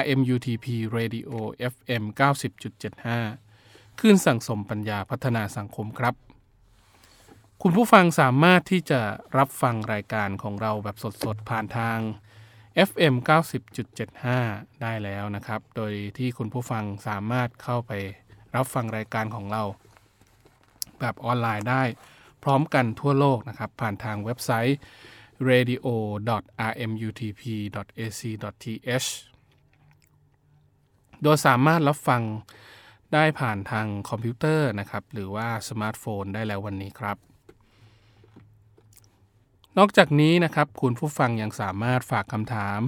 RMUTP Radio FM 90.75คลื่นสั่งสมปัญญาพัฒนาสังคมครับ คุณผู้ฟังสามารถที่จะรับฟังรายการของเราแบบสดๆ ผ่านทาง FM 90.75 ได้แล้วนะครับ โดยที่คุณผู้ฟังสามารถเข้าไปรับฟังรายการของเรา แบบออนไลน์ได้พร้อมกันทั่วโลกนะครับ ผ่านทางเว็บไซต์ radio.rmutp.ac.th โดยสามารถรับฟังได้ผ่านทางคอมพิวเตอร์นะครับ หรือว่าสมาร์ทโฟนได้แล้ววันนี้ครับ นอกจากนี้นะครับ คุณผู้ฟังยังสามารถฝากคำถาม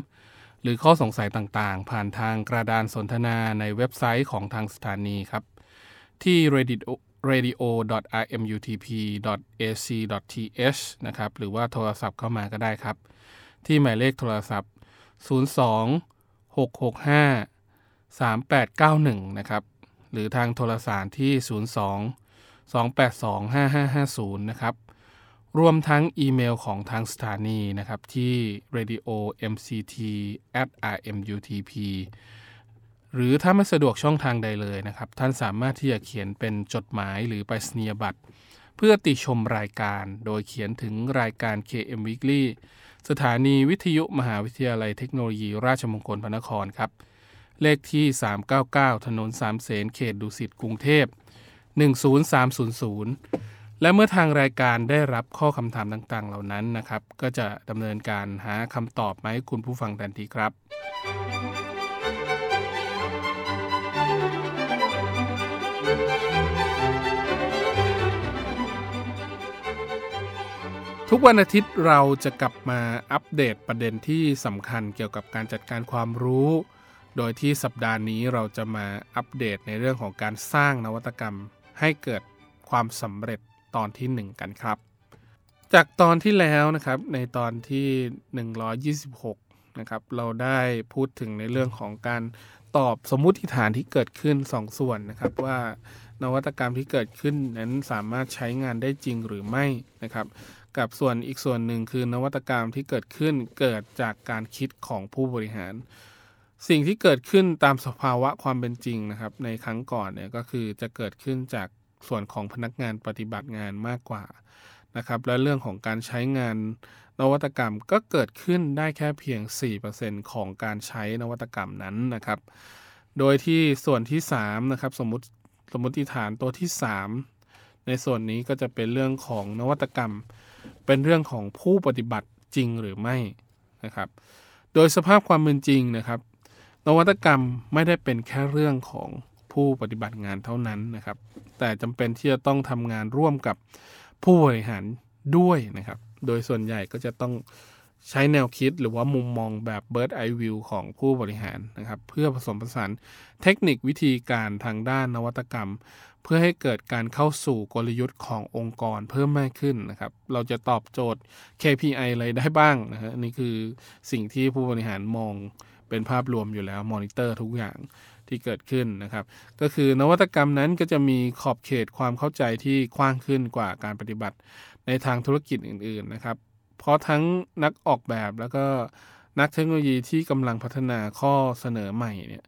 หรือข้อสงสัยต่างๆ ผ่านทางกระดานสนทนาในเว็บไซต์ของทางสถานีครับ ที่ radio radio.rmutp.ac.th นะครับ หรือว่าโทรศัพท์เข้ามาก็ได้ครับ ที่หมายเลขโทรศัพท์ 02 665 3891 นะครับ หรือทางโทรสารที่ 02 282 5550 นะครับ รวมทั้งอีเมลของทางสถานีนะครับ ที่ radio mct at rmutp หรือถ้าไม่สะดวกช่องทางใดเลยนะครับ ท่านสามารถที่จะเขียนเป็นจดหมายหรือไปรษณียบัตรเพื่อติชมรายการโดยเขียนถึงรายการ KM Weekly สถานีวิทยุมหาวิทยาลัยเทคโนโลยีราชมงคลพระนครครับ เลขที่ 399 ถนนสามเสนเขตดุสิตกรุงเทพ 10300 และเมื่อทางรายการได้รับข้อคำถามต่างๆ เหล่านั้นนะครับ ก็จะดำเนินการหาคำตอบมาให้คุณผู้ฟังทันทีครับทุกวันอาทิตย์เราจะกลับมาอัปเดตประเด็นที่สำคัญเกี่ยวกับการจัดการความรู้ โดยที่สัปดาห์นี้เราจะมาอัปเดตในเรื่องของการสร้างนวัตกรรม ให้เกิดความสำเร็จตอนที่ 1 กันครับ จากตอนที่แล้วนะครับในตอนที่ 126นะครับเราได้พูดถึงในเรื่องของการตอบสมมุติฐานที่เกิดขึ้น 2ส่วนนะครับว่านวัตกรรมที่เกิดขึ้นนั้นสามารถใช้งานได้จริงหรือไม่นะครับ กับส่วนอีกส่วนหนึ่งคือนวัตกรรมที่เกิดขึ้นเกิดจากการคิดของผู้บริหาร สิ่งที่เกิดขึ้นตามสภาวะความเป็นจริงนะครับ ในครั้งก่อนเนี่ยก็คือจะเกิดขึ้นจากส่วนของพนักงานปฏิบัติงานมากกว่านะครับ และเรื่องของการใช้งานนวัตกรรมก็เกิดขึ้นได้แค่เพียง 4%ของการใช้นวัตกรรมนั้นนะครับ โดยที่ส่วนที่3นะครับสมมติสมมติฐานตัวที่ 3 ในส่วนนี้ก็จะเป็นเรื่องของนวัตกรรม เป็นเรื่องของผู้ปฏิบัติจริงหรือไม่นะครับ โดยสภาพความเป็นจริงนะครับ นวัตกรรมไม่ได้เป็นแค่เรื่องของผู้ปฏิบัติงานเท่านั้นนะครับ แต่จำเป็นที่จะต้องทำงานร่วมกับผู้บริหารด้วยนะครับ โดยส่วนใหญ่ก็จะต้องใช้แนวคิดหรือว่ามุมมองแบบ bird eye view ของผู้บริหารนะครับ เพื่อผสมผสานเทคนิควิธีการทางด้านนวัตกรรม เพื่อให้เกิดการเข้าสู่กลยุทธ์ขององค์กรเพิ่มมากขึ้นนะครับ เราจะตอบโจทย์ KPI อะไรได้บ้างนะฮะนี่คือสิ่งที่ผู้บริหารมอง เป็นภาพรวมอยู่แล้วมอนิเตอร์ทุกอย่างที่เกิดขึ้นนะครับ ก็คือนวัตกรรมนั้นก็จะมีขอบเขตความเข้าใจที่กว้างขึ้นกว่าการปฏิบัติในทางธุรกิจอื่น ๆนะครับ เพราะทั้งนักออกแบบแล้วก็นักเทคโนโลยีที่กำลังพัฒนาข้อเสนอใหม่เนี่ย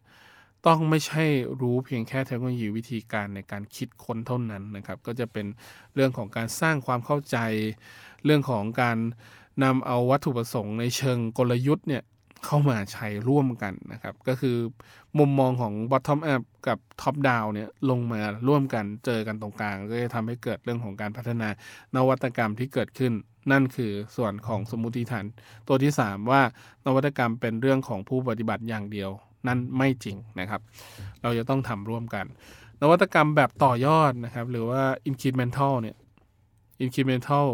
ต้องไม่ใช่รู้เพียงแค่เทคโนโลยีวิธีการในการคิดค้นเท่านั้นนะครับ ก็จะเป็นเรื่องของการสร้างความเข้าใจ เรื่องของการนำเอาวัตถุประสงค์ในเชิงกลยุทธ์เนี่ย เข้ามาใช้ร่วมกันนะครับ ก็คือมุมมองของ bottom up กับ top down เนี่ยลงมาร่วมกันเจอกันตรงกลาง ก็จะทำให้เกิดเรื่องของการพัฒนานวัตกรรมที่เกิดขึ้น นั่นคือส่วนของสมมติฐาน ตัวที่ 3 ว่านวัตกรรมเป็นเรื่องของผู้ปฏิบัติอย่างเดียว นั่นไม่จริงนะครับ เราจะต้องทำร่วมกัน นวัตกรรมแบบต่อยอดนะครับ หรือว่า incremental เนี่ย incremental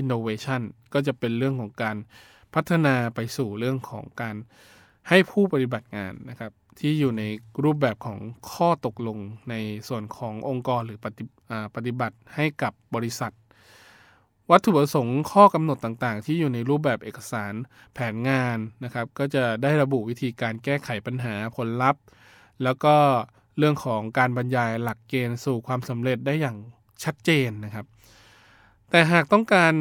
innovation ก็จะเป็นเรื่องของการ พัฒนาไปสู่เรื่องของการให้ผู้ปฏิบัติงานนะครับ ที่อยู่ในรูปแบบของข้อตกลงในส่วนขององค์กรหรือปฏิปฏิบัติให้กับบริษัท วัตถุประสงค์ข้อกำหนดต่างๆ ที่อยู่ในรูปแบบเอกสารแผนงานนะครับ ก็จะได้ระบุวิธีการแก้ไขปัญหาผลลัพธ์ แล้วก็เรื่องของการบรรยายหลักเกณฑ์สู่ความสำเร็จได้อย่างชัดเจนนะครับ แต่หากต้องการ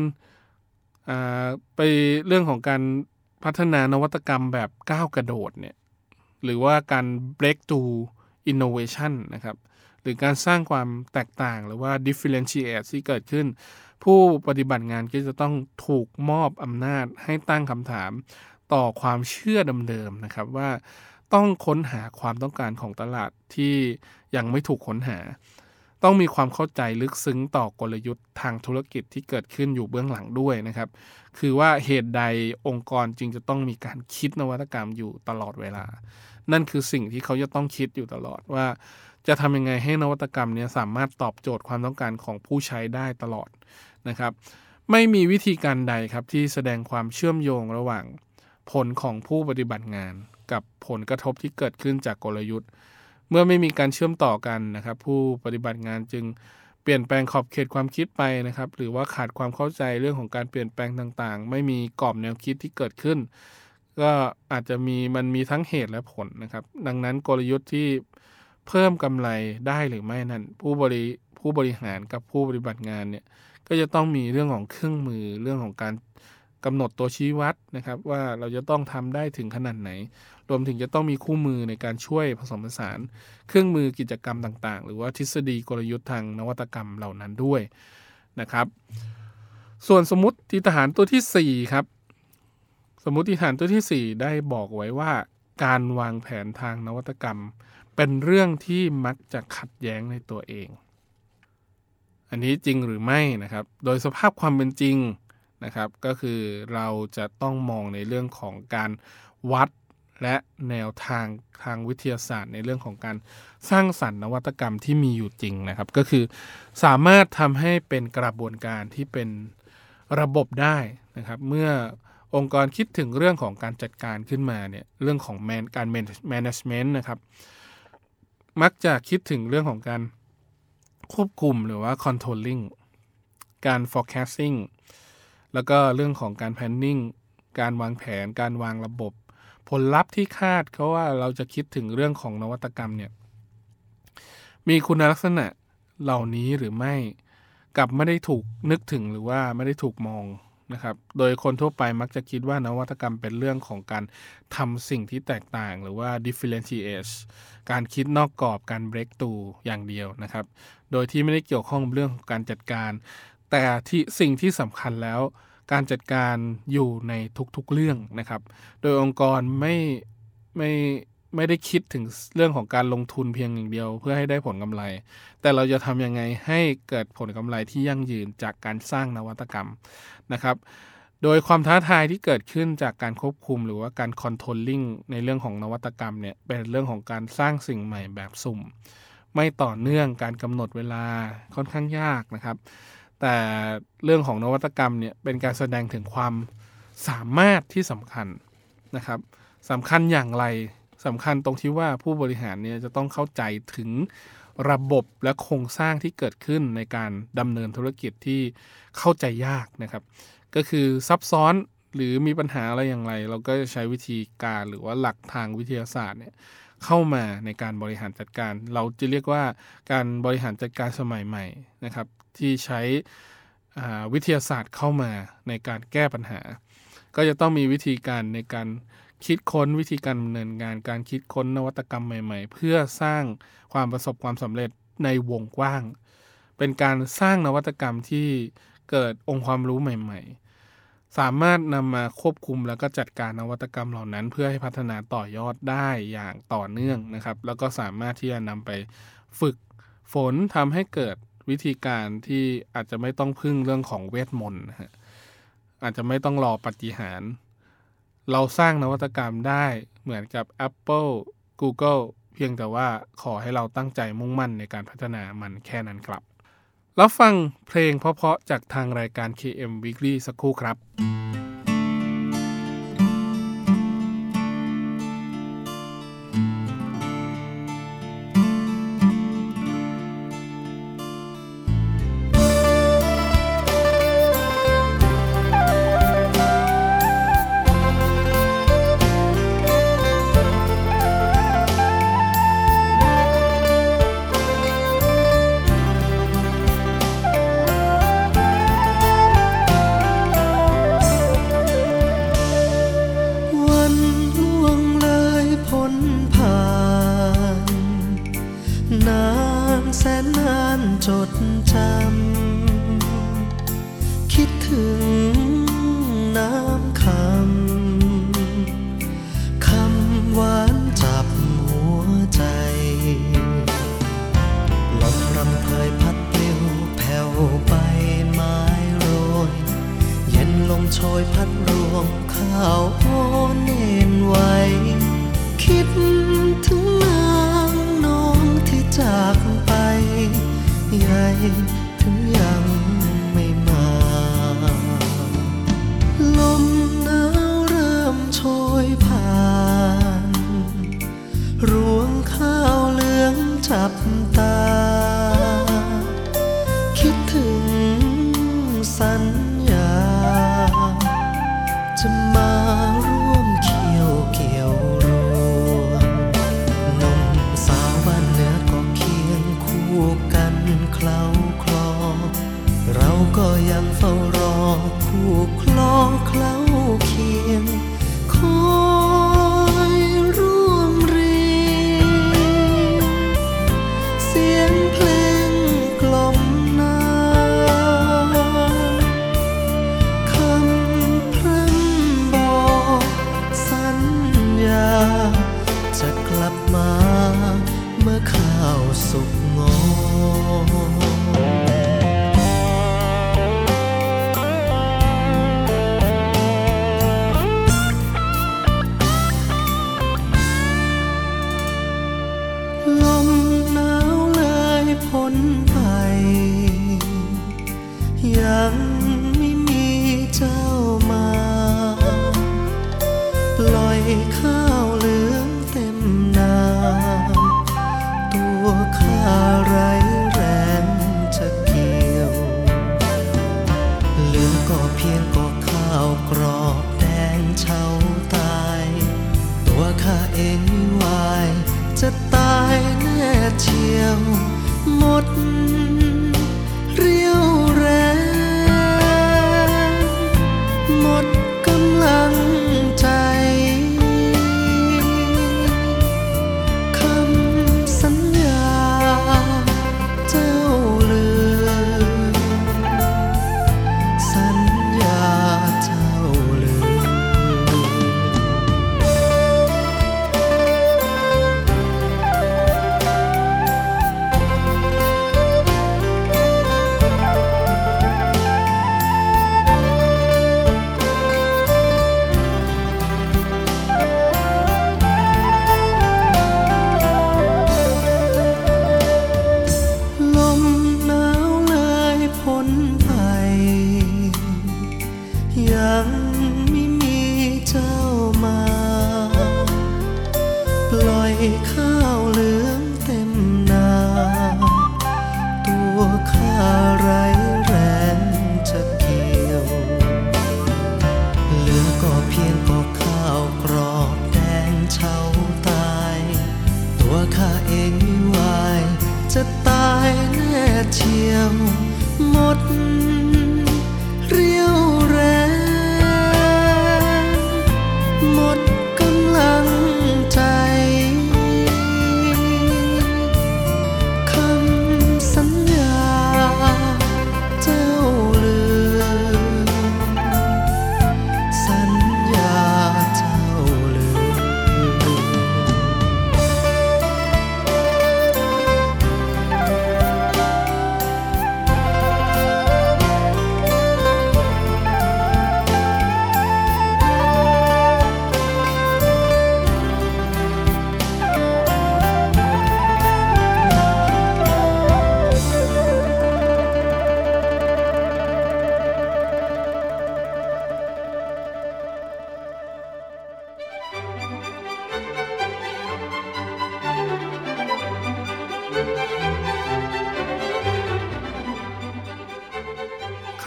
ไปเรื่องของการพัฒนานวัตกรรมแบบก้าวกระโดดเนี่ยหรือว่าการ break through innovation นะครับหรือการสร้างความแตกต่างหรือว่า differentiate ที่เกิดขึ้น ผู้ปฏิบัติงานก็จะต้องถูกมอบอำนาจให้ตั้งคำถามต่อความเชื่อเดิมๆนะครับว่าต้องค้นหาความต้องการของตลาดที่ยังไม่ถูกค้นหา ต้องมีความเข้าใจลึกซึ้งต่อกลยุทธ์ทางธุรกิจที่เกิดขึ้นอยู่เบื้องหลังด้วยนะครับ คือว่าเหตุใดองค์กรจึงจะต้องมีการคิดนวัตกรรมอยู่ตลอดเวลา นั่นคือสิ่งที่เขาจะต้องคิดอยู่ตลอดว่า จะทำยังไงให้นวัตกรรมนี้สามารถตอบโจทย์ความต้องการของผู้ใช้ได้ตลอดนะครับ ไม่มีวิธีการใดครับที่แสดงความเชื่อมโยงระหว่างผลของผู้ปฏิบัติงาน กับผลกระทบที่เกิดขึ้นจากกลยุทธ์ เมื่อไม่มีการเชื่อมต่อกันนะครับ ผู้ปฏิบัติงานจึงเปลี่ยนแปลงขอบเขตความคิดไปนะครับ หรือว่าขาดความเข้าใจเรื่องของการเปลี่ยนแปลงต่างๆ ไม่มีกรอบแนวคิดที่เกิดขึ้น ก็อาจจะมีมันมีทั้งเหตุและผลนะครับ ดังนั้นกลยุทธ์ที่เพิ่มกำไรได้หรือไม่นั้น ผู้บริผู้บริหารกับผู้ปฏิบัติงานเนี่ยก็จะต้องมีเรื่องของเครื่องมือเรื่องของการ กำหนดตัวชี้วัดนะครับ ว่าเราจะต้องทำได้ถึงขนาดไหน รวมถึงจะต้องมีคู่มือในการช่วยผสมผสาน เครื่องมือกิจกรรมต่างๆ หรือว่าทฤษฎีกลยุทธ์ทางนวัตกรรมเหล่านั้นด้วยนะครับ ส่วนสมมติฐานตัวที่ 4 ครับ สมมติฐานตัวที่ 4 ได้บอกไว้ว่า การวางแผนทางนวัตกรรม เป็นเรื่องที่มักจะขัดแย้งในตัวเอง อันนี้จริงหรือไม่นะครับ โดยสภาพความเป็นจริง นะครับ ก็คือเราจะต้องมองในเรื่องของการวัดและแนวทางทางวิทยาศาสตร์ ในเรื่องของการสร้างสรรค์นวัตกรรมที่มีอยู่จริงนะครับ ก็คือสามารถทำให้เป็นกระบวนการที่เป็นระบบได้นะครับ เมื่อองค์กรคิดถึงเรื่องของการจัดการขึ้นมาเนี่ยเรื่องของแมนการ management นะครับ มักจะคิดถึงเรื่องของการควบคุมหรือว่า controlling การ forecasting แล้วก็เรื่องของการ planning การวางแผน การวางระบบ ผลลัพธ์ที่คาดเขาว่าเราจะคิดถึงเรื่องของนวัตกรรมเนี่ย มีคุณลักษณะเหล่านี้หรือไม่กับไม่ได้ถูกนึกถึงหรือว่าไม่ได้ถูกมองนะครับ โดยคนทั่วไปมักจะคิดว่านวัตกรรมเป็นเรื่องของการทำสิ่งที่แตกต่างหรือว่า differentiate การคิดนอกกรอบการ break through อย่างเดียวนะครับ โดยที่ไม่ได้เกี่ยวข้องเรื่องของการจัดการ แต่ที่สิ่งที่สำคัญแล้ว การจัดการอยู่ในทุกๆเรื่องนะครับ โดยองค์กรไม่ไม่ไม่ได้คิดถึงเรื่องของการลงทุนเพียงอย่างเดียว เพื่อให้ได้ผลกำไร แต่เราจะทำยังไงให้เกิดผลกำไรที่ยั่งยืนจากการสร้างนวัตกรรมนะครับ โดยความท้าทายที่เกิดขึ้นจากการควบคุมหรือว่าการคอนโทรลลิ่งในเรื่องของนวัตกรรมเนี่ยเป็นเรื่องของการสร้างสิ่งใหม่แบบสุ่ม ไม่ต่อเนื่องการกำหนดเวลาค่อนข้างยากนะครับ แต่เรื่องของนวัตกรรมเนี่ยเป็นการแสดงถึงความสามารถที่สำคัญนะครับสำคัญอย่างไรสำคัญตรงที่ว่าผู้บริหารเนี่ยจะต้องเข้าใจถึงระบบและโครงสร้างที่เกิดขึ้นในการดำเนินธุรกิจที่เข้าใจยากนะครับ ก็คือซับซ้อนหรือมีปัญหาอะไรอย่างไร เราก็จะใช้วิธีการหรือว่าหลักทางวิทยาศาสตร์เนี่ย เข้ามาในการบริหารจัดการ เราจะเรียกว่าการบริหารจัดการสมัยใหม่นะครับ ที่ใช้วิทยาศาสตร์เข้ามาในการแก้ปัญหา ก็จะต้องมีวิธีการในการคิดค้นวิธีการดำเนินงานการคิดค้นนวัตกรรมใหม่ ๆ เพื่อสร้างความประสบความสำเร็จในวงกว้าง เป็นการสร้างนวัตกรรมที่เกิดองค์ความรู้ใหม่ ๆ สามารถนำมาควบคุมแล้วก็จัดการนวัตกรรมเหล่านั้น เพื่อให้พัฒนาต่อยอดได้อย่างต่อเนื่องนะครับ แล้วก็สามารถที่จะนำไปฝึกฝนทำให้เกิดวิธีการที่อาจจะไม่ต้องพึ่งเรื่องของเวทมนต์นะฮะอาจจะไม่ต้องรอปฏิหาร เราสร้างนวัตกรรมได้เหมือนกับ Apple Google เพียงแต่ว่าขอให้เราตั้งใจมุ่งมั่นในการพัฒนามันแค่นั้นครับ แล้วฟังเพลงเพราะๆจากทางรายการ KM Weekly สักครู่ครับ ชฉาตาย ตัวข้าเองวาย จะตายแน่เชียวหมด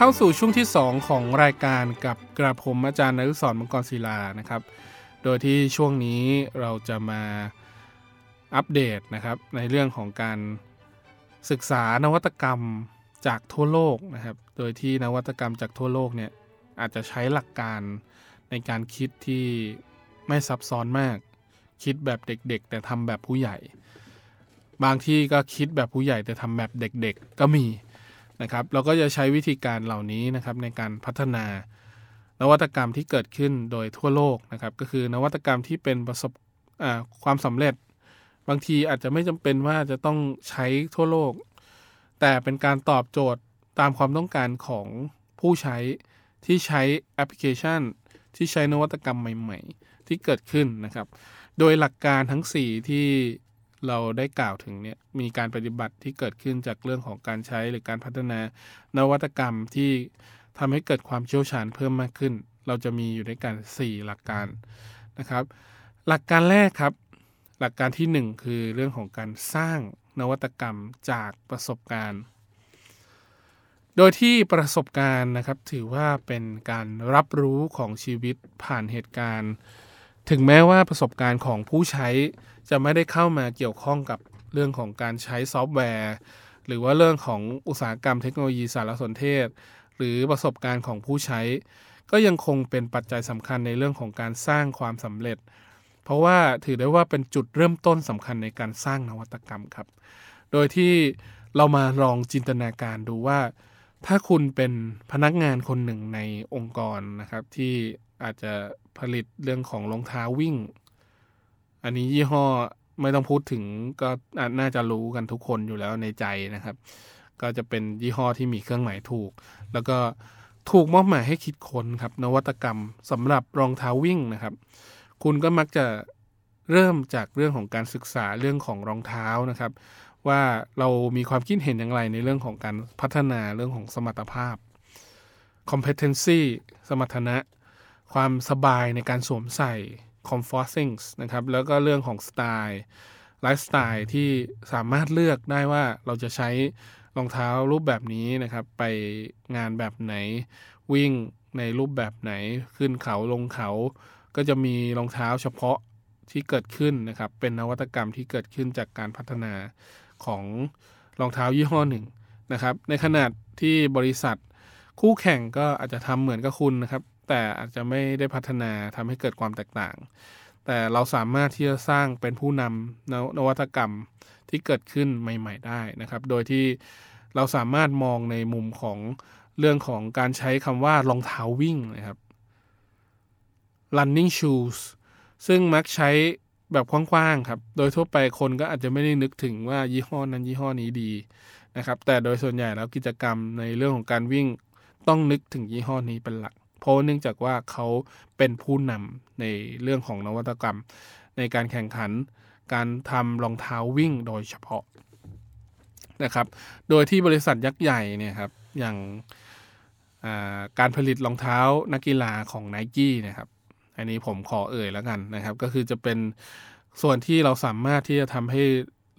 เข้าสู่ช่วงที่ 2 ของรายการกับกระผมอาจารย์นรุศรมังกรศิลานะครับ โดยที่ช่วงนี้เราจะมาอัปเดตนะครับในเรื่องของการศึกษานวัตกรรมจากทั่วโลกนะครับ โดยที่นวัตกรรมจากทั่วโลกเนี่ยอาจจะใช้หลักการในการคิดที่ไม่ซับซ้อนมาก คิดแบบเด็กๆ แต่ทำแบบผู้ใหญ่ บางที่ก็คิดแบบผู้ใหญ่แต่ทำแบบเด็กๆ ก็มี นะครับ เราก็จะใช้วิธีการเหล่านี้นะครับในการพัฒนานวัตกรรมที่เกิดขึ้นโดยทั่วโลกนะครับ ก็คือนวัตกรรมที่เป็นประสบความสำเร็จ บางทีอาจจะไม่จำเป็นว่าจะต้องใช้ทั่วโลก แต่เป็นการตอบโจทย์ตามความต้องการของผู้ใช้ที่ใช้แอปพลิเคชัน ที่ใช้นวัตกรรมใหม่ ๆ ที่เกิดขึ้นนะครับ โดยหลักการทั้ง 4 ที่ เราได้กล่าวถึงเนี่ยมีการปฏิบัติที่เกิดขึ้นจากเรื่องของการใช้หรือการพัฒนานวัตกรรมที่ทำให้เกิดความเชี่ยวชาญเพิ่มมากขึ้น เราจะมีอยู่ด้วยกัน 4 หลักการนะครับ หลักการแรกครับ หลักการที่ 1 คือเรื่องของการสร้างนวัตกรรมจากประสบการณ์ โดยที่ประสบการณ์นะครับถือว่าเป็นการรับรู้ของชีวิตผ่านเหตุการณ์ ถึงแม้ว่าประสบการณ์ของผู้ใช้ จะไม่ได้เข้ามาเกี่ยวข้องกับเรื่องของการใช้ซอฟต์แวร์ หรือว่าเรื่องของอุตสาหกรรมเทคโนโลยีสารสนเทศ หรือประสบการณ์ของผู้ใช้ ก็ยังคงเป็นปัจจัยสำคัญในเรื่องของการสร้างความสำเร็จ เพราะว่าถือได้ว่าเป็นจุดเริ่มต้นสำคัญในการสร้างนวัตกรรมครับ โดยที่เรามาลองจินตนาการดูว่า ถ้าคุณเป็นพนักงานคนหนึ่งในองค์กรนะครับที่อาจจะผลิตเรื่องของรองเท้าวิ่ง อันนี้ยี่ห้อไม่ต้องพูดถึงก็น่าจะรู้กันทุกคนอยู่แล้วในใจนะครับ ก็จะเป็นยี่ห้อที่มีเครื่องหมายถูก แล้วก็ถูกมอบหมายให้คิดค้นครับ นวัตกรรมสำหรับรองเท้าวิ่งนะครับ คุณก็มักจะเริ่มจากเรื่องของการศึกษาเรื่องของรองเท้านะครับ ว่าเรามีความคิดเห็นอย่างไรในเรื่องของการพัฒนาเรื่องของสมรรถภาพ competency สมรรถนะ ความสบายในการสวมใส่ comfort things นะครับ แล้วก็เรื่องของสไตล์ไลฟ์สไตล์ที่สามารถเลือกได้ว่าเราจะใช้รองเท้ารูปแบบนี้นะครับ ไปงานแบบไหนวิ่งในรูปแบบไหนขึ้นเขาลงเขา ก็จะมีรองเท้าเฉพาะที่เกิดขึ้นนะครับ เป็นนวัตกรรมที่เกิดขึ้นจากการพัฒนาของรองเท้ายี่ห้อหนึ่งนะครับ ในขนาดที่บริษัทคู่แข่งก็อาจจะทำเหมือนกับคุณนะครับ แต่อาจจะไม่ได้พัฒนาทำให้เกิดความแตกต่าง แต่เราสามารถที่จะสร้างเป็นผู้นำนนวัตกรรมที่เกิดขึ้นใหม่ ๆ ได้นะครับ โดยที่เราสามารถมองในมุมของเรื่องของการใช้คำว่ารองเท้าวิ่งนะครับ running shoes ซึ่งมักใช้แบบกว้างๆครับ โดยทั่วไปคนก็อาจจะไม่ได้นึกถึงว่ายี่ห้อนั้นยี่ห้อนี้ดีนะครับ แต่โดยส่วนใหญ่แล้วกิจกรรมในเรื่องของการวิ่งต้องนึกถึงยี่ห้อนี้เป็นหลัก เพราะเนื่องจากว่าเขาเป็นผู้นำในเรื่องของนวัตกรรม ในการแข่งขันการทำรองเท้าวิ่งโดยเฉพาะนะครับ โดยที่บริษัทยักษ์ใหญ่เนี่ยครับอย่างการผลิตรองเท้านักกีฬาของ n i กี้นะครับ อันนี้ผมขอเอ่ยแล้วกันนะครับ ก็คือจะเป็นส่วนที่เราสามารถที่จะทำให้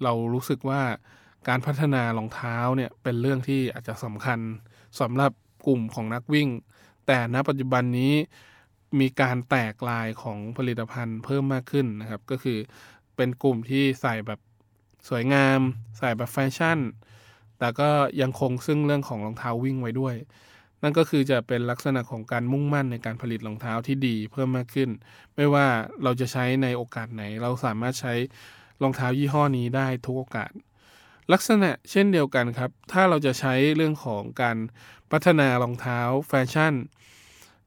เรารู้สึกว่าการพัฒนารองเท้าเนี่ยเป็นเรื่องที่อาจจะสำคัญสำหรับกลุ่มของนักวิ่ง แต่ณปัจจุบันนี้มีการแตกลายของผลิตภัณฑ์เพิ่มมากขึ้นนะครับ ก็คือเป็นกลุ่มที่ใส่แบบสวยงาม ใส่แบบแฟชั่น แต่ก็ยังคงซึ่งเรื่องของรองเท้าวิ่งไว้ด้วย นั่นก็คือจะเป็นลักษณะของการมุ่งมั่นในการผลิตรองเท้าที่ดีเพิ่มมากขึ้น ไม่ว่าเราจะใช้ในโอกาสไหน เราสามารถใช้รองเท้ายี่ห้อนี้ได้ทุกโอกาส ลักษณะเช่นเดียวกันครับ ถ้าเราจะใช้เรื่องของการพัฒนารองเท้าแฟชั่น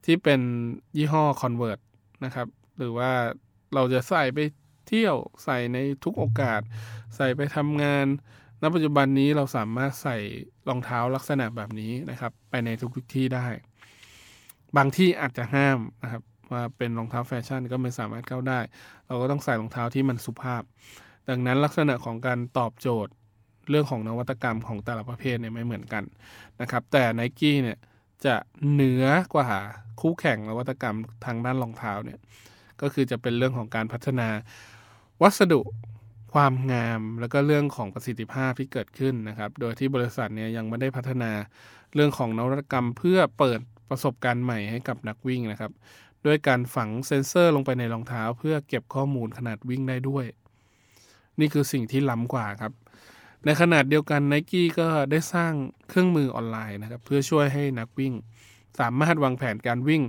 ที่เป็นยี่ห้อ Convert นะครับ หรือว่าเราจะใส่ไปเที่ยวใส่ในทุกโอกาส ใส่ไปทำงาน ณ ปัจจุบันนี้เราสามารถใส่รองเท้าลักษณะแบบนี้นะครับ ไปในทุกๆที่ได้ บางที่อาจจะห้ามนะครับว่าเป็นรองเท้าแฟชั่นก็ไม่สามารถเข้าได้ เราก็ต้องใส่รองเท้าที่มันสุภาพ ดังนั้นลักษณะของการตอบโจทย์ เรื่องของนวัตกรรมของแต่ละประเภทเนี่ยไม่เหมือนกันนะครับ แต่ n i กี้เนี่ยจะเหนือกว่าคู่แข่งนวัตกรรมทางด้านรองเท้าเนี่ยก็คือจะเป็นเรื่องของการพัฒนาวัสดุความงามแล้วก็เรื่องของประสิทธิภาพที่เกิดขึ้นนะครับ โดยที่บริษัทเนี่ยยังไม่ได้พัฒนาเรื่องของนวัตกรรมเพื่อเปิดประสบการณ์ใหม่ให้กับนักวิ่งนะครับ ด้วยการฝังเซ็นเซอร์ลงไปในรองเท้า เพื่อเก็บข้อมูลขนาดวิ่งได้ด้วย นี่คือสิ่งที่ล้ำกว่าครับ ในขนาดเดียวกันไนกี้ก็ได้สร้างเครื่องมือออนไลน์นะครับเพื่อช่วยให้นักวิ่ง สามารถวางแผนการวิ่ง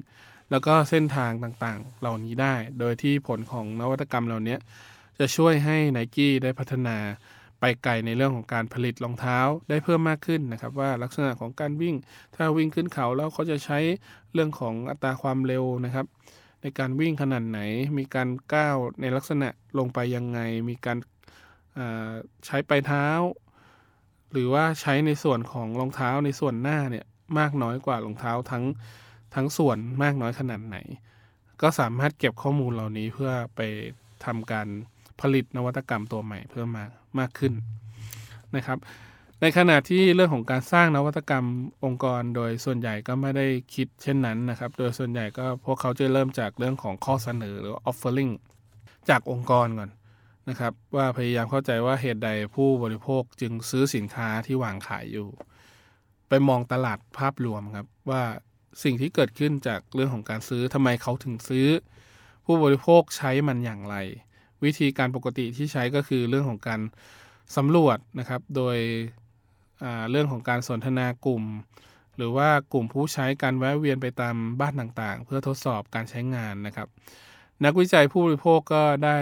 แล้วก็เส้นทางต่างๆ เหล่านี้ได้ โดยที่ผลของนวัตกรรมเหล่านี้จะช่วยให้ไนกี้ได้พัฒนาไปไกลในเรื่องของการผลิตรองเท้าได้เพิ่มมากขึ้นนะครับว่าลักษณะของการวิ่ง ถ้าวิ่งขึ้นเขาแล้วเขาจะใช้เรื่องของอัตราความเร็วนะครับ ในการวิ่งขนาดไหน มีการก้าวในลักษณะลงไปยังไง มีการ ใช้ปลายเท้า หรือว่าใช้ในส่วนของรองเท้าในส่วนหน้าเนี่ยมากน้อยกว่ารองเท้าทั้งทั้งส่วนมากน้อยขนาดไหน ก็สามารถเก็บข้อมูลเหล่านี้เพื่อไปทำการผลิตนวัตกรรมตัวใหม่เพิ่มมากมากขึ้นนะครับ ในขณะที่เรื่องของการสร้างนวัตกรรมองค์กร โดยส่วนใหญ่ก็ไม่ได้คิดเช่นนั้นนะครับ โดยส่วนใหญ่ก็พวกเขาจะเริ่มจากเรื่องของข้อเสนอหรือ offering จากองค์กรก่อน นะครับว่าพยายามเข้าใจว่าเหตุใดผู้บริโภคจึงซื้อสินค้าที่วางขายอยู่ ไปมองตลาดภาพรวมครับว่าสิ่งที่เกิดขึ้นจากเรื่องของการซื้อทำไมเขาถึงซื้อ ผู้บริโภคใช้มันอย่างไร วิธีการปกติที่ใช้ก็คือเรื่องของการสำรวจนะครับ โดยเรื่องของการสนทนากลุ่ม หรือว่ากลุ่มผู้ใช้การแวะเวียนไปตามบ้านต่างๆ เพื่อทดสอบการใช้งานนะครับ นักวิจัยผู้บริโภคก็ได้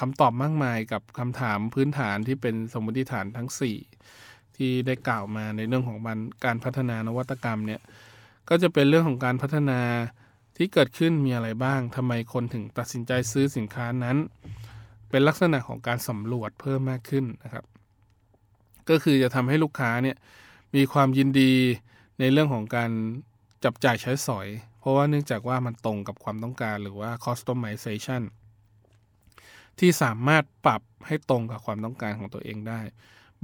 คำตอบมากมายกับคำถามพื้นฐานที่เป็นสมมติฐานทั้ง 4 ที่ได้กล่าวมาในเรื่องของการพัฒนานวัตกรรมเนี่ยก็จะเป็นเรื่องของการพัฒนาที่เกิดขึ้นมีอะไรบ้างทำไมคนถึงตัดสินใจซื้อสินค้านั้น เป็นลักษณะของการสำรวจเพิ่มมากขึ้นนะครับ ก็คือจะทำให้ลูกค้าเนี่ยมีความยินดีในเรื่องของการจับจ่ายใช้สอย เพราะว่าเนื่องจากว่ามันตรงกับความต้องการหรือว่า customization ที่สามารถปรับให้ตรงกับความต้องการของตัวเองได้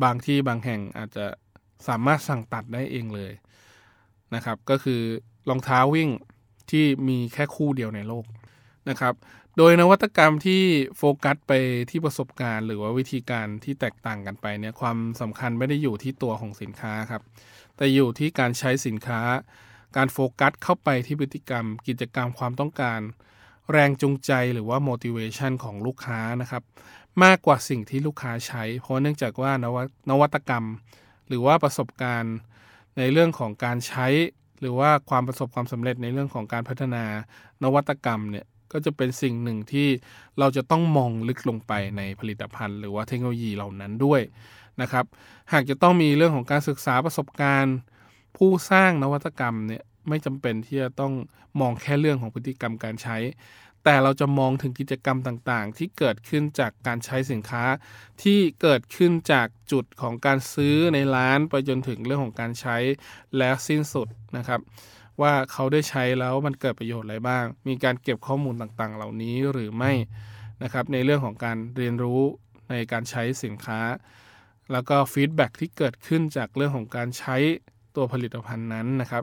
บางที่บางแห่งอาจจะสามารถสั่งตัดได้เองเลยนะครับ ก็คือรองเท้าวิ่งที่มีแค่คู่เดียวในโลกนะครับ โดยนวัตกรรมที่โฟกัสไปที่ประสบการณ์หรือว่าวิธีการที่แตกต่างกันไปเนี่ยความสำคัญไม่ได้อยู่ที่ตัวของสินค้าครับ แต่อยู่ที่การใช้สินค้า การโฟกัสเข้าไปที่พฤติกรรม กิจกรรมความต้องการ แรงจูงใจหรือว่า motivation ของลูกค้านะครับ มากกว่าสิ่งที่ลูกค้าใช้ เพราะเนื่องจากว่านวนวัตกรรม หรือว่าประสบการณ์ในเรื่องของการใช้ หรือว่าความประสบความสำเร็จในเรื่องของการพัฒนานวัตกรรมเนี่ยก็จะเป็นสิ่งหนึ่งที่เราจะต้องมองลึกลงไปในผลิตภัณฑ์ หรือว่าเทคโนโลยีเหล่านั้นด้วยนะครับ หากจะต้องมีเรื่องของการศึกษาประสบการณ์ ผู้สร้างนวัตกรรมเนี่ย ไม่จำเป็นที่จะต้องมองแค่เรื่องของพฤติกรรมการใช้ แต่เราจะมองถึงกิจกรรมต่างๆ ที่เกิดขึ้นจากการใช้สินค้า ที่เกิดขึ้นจากจุดของการซื้อในร้านไปจนถึงเรื่องของการใช้แล้วสิ้นสุดนะครับ ว่าเขาได้ใช้แล้วมันเกิดประโยชน์อะไรบ้าง มีการเก็บข้อมูลต่างๆ เหล่านี้หรือไม่นะครับในเรื่องของการเรียนรู้ในการใช้สินค้า แล้วก็ฟีดแบ็ที่เกิดขึ้นจากเรื่องของการใช้ตัวผลิตภัณฑ์นั้นนะครับ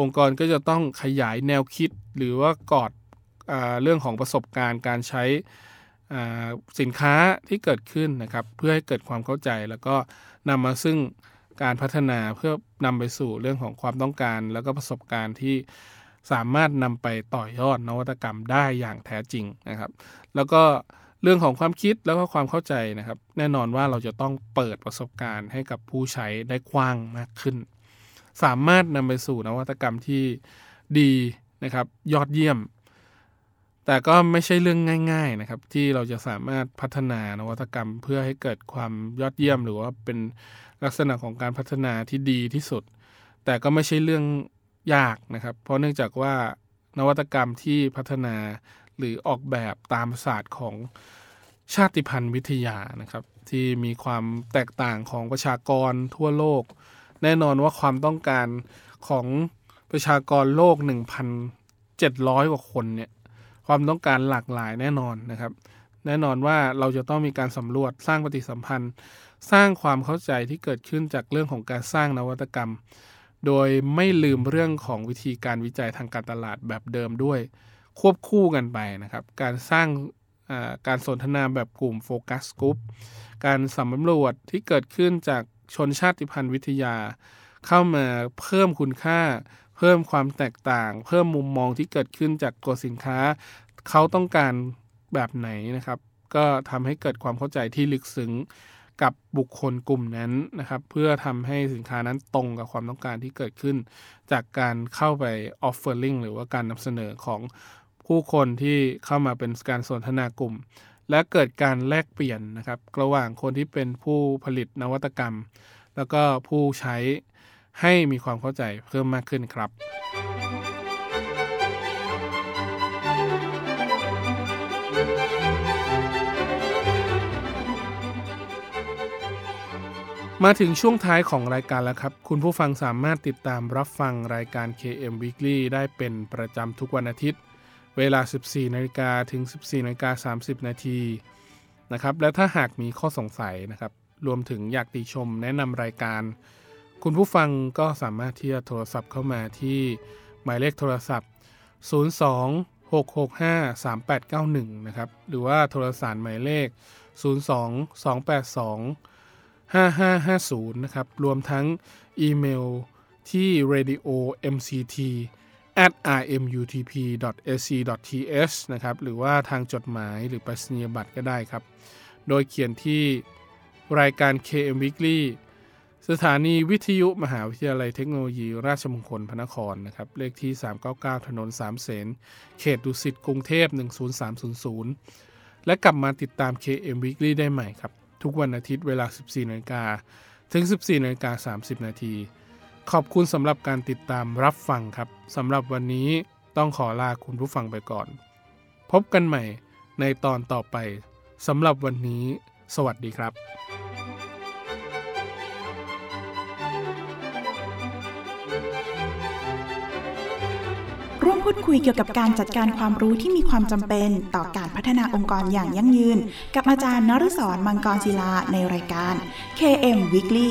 องค์กรก็จะต้องขยายแนวคิดหรือว่ากอดเรื่องของประสบการณ์การใช้สินค้าที่เกิดขึ้นนะครับ เพื่อให้เกิดความเข้าใจแล้วก็นำมาซึ่งการพัฒนาเพื่อนำไปสู่เรื่องของความต้องการ แล้วก็ประสบการณ์ที่สามารถนำไปต่อยอดนวัตกรรมได้อย่างแท้จริงนะครับ แล้วก็เรื่องของความคิดแล้วก็ความเข้าใจนะครับ แน่นอนว่าเราจะต้องเปิดประสบการณ์ให้กับผู้ใช้ได้กว้างมากขึ้น สามารถนำไปสู่นวัตกรรมที่ดีนะครับ ยอดเยี่ยม แต่ก็ไม่ใช่เรื่องง่าย ๆนะครับ ที่เราจะสามารถพัฒนานวัตกรรม เพื่อให้เกิดความยอดเยี่ยม หรือว่าเป็นลักษณะของการพัฒนาที่ดีที่สุด แต่ก็ไม่ใช่เรื่องยากนะครับ เพราะเนื่องจากว่านวัตกรรมที่พัฒนาหรือออกแบบตามศาสตร์ของชาติพันธุ์วิทยานะครับ ที่มีความแตกต่างของประชากรทั่วโลก แน่นอนว่าความต้องการของประชากรโลก 1,700 กว่าคนเนี่ยความต้องการหลากหลายแน่นอนนะครับ แน่นอนว่าเราจะต้องมีการสำรวจสร้างปฏิสัมพันธ์ สร้างความเข้าใจที่เกิดขึ้นจากเรื่องของการสร้างนวัตกรรม โดยไม่ลืมเรื่องของวิธีการวิจัยทางการตลาดแบบเดิมด้วย ควบคู่กันไปนะครับ การสร้างการสนทนาแบบกลุ่มโฟกัสกลุ่มการสำรวจที่เกิดขึ้นจาก ชนชาติพันธุ์วิทยา เข้ามาเพิ่มคุณค่า เพิ่มความแตกต่าง เพิ่มมุมมองที่เกิดขึ้นจากตัวสินค้า เขาต้องการแบบไหนนะครับ ก็ทำให้เกิดความเข้าใจที่ลึกซึ้งกับบุคคลกลุ่มนั้นนะครับ เพื่อทำให้สินค้านั้นตรงกับความต้องการที่เกิดขึ้น จากการเข้าไป offering หรือว่าการนำเสนอของผู้คนที่เข้ามาเป็นการสนทนากลุ่ม และเกิดการแลกเปลี่ยนนะครับ ระหว่างคนที่เป็นผู้ผลิตนวัตกรรม แล้วก็ผู้ใช้ให้มีความเข้าใจเพิ่มมากขึ้นครับ มาถึงช่วงท้ายของรายการแล้วครับ คุณผู้ฟังสามารถติดตามรับฟังรายการ KM Weekly ได้เป็นประจำทุกวันอาทิตย์ เวลา 14นาฬิกาถึง 14นาฬิกา30 นาทีนะครับ และถ้าหากมีข้อสงสัยนะครับ รวมถึงอยากติชมแนะนำรายการ คุณผู้ฟังก็สามารถที่จะโทรศัพท์เข้ามาที่หมายเลขโทรศัพท์ 02 665 3891 นะครับ หรือว่าโทรสารหมายเลข 02 282 5550 นะครับ รวมทั้งอีเมลที่ radio mct at rmutp ac th นะครับ หรือว่าทางจดหมายหรือไปรษณียบัตรก็ได้ครับ โดยเขียนที่รายการ KM Weekly สถานีวิทยุมหาวิทยาลัยเทคโนโลยี ราชมงคลพระนครนะครับ เลขที่ 399 ถนนสามเสน เขตดุสิตกรุงเทพ 10300 และกลับมาติดตาม KM Weekly ได้ใหม่ครับ ทุกวันอาทิตย์เวลา 14นาฬิกาถึง 14นาฬิกา30นาที ขอบคุณสำหรับการติดตามรับฟังครับสำหรับวันนี้ต้องขอลาคุณผู้ฟังไปก่อน พบกันใหม่ในตอนต่อไปสำหรับวันนี้ สวัสดีครับร่วมพูดคุยเกี่ยวกับการจัดการความรู้ที่มีความจำเป็น ต่อการพัฒนาองค์กรอย่างยั่งยืน กับอาจารย์นฤศรมังกรศิลาในรายการ KM Weekly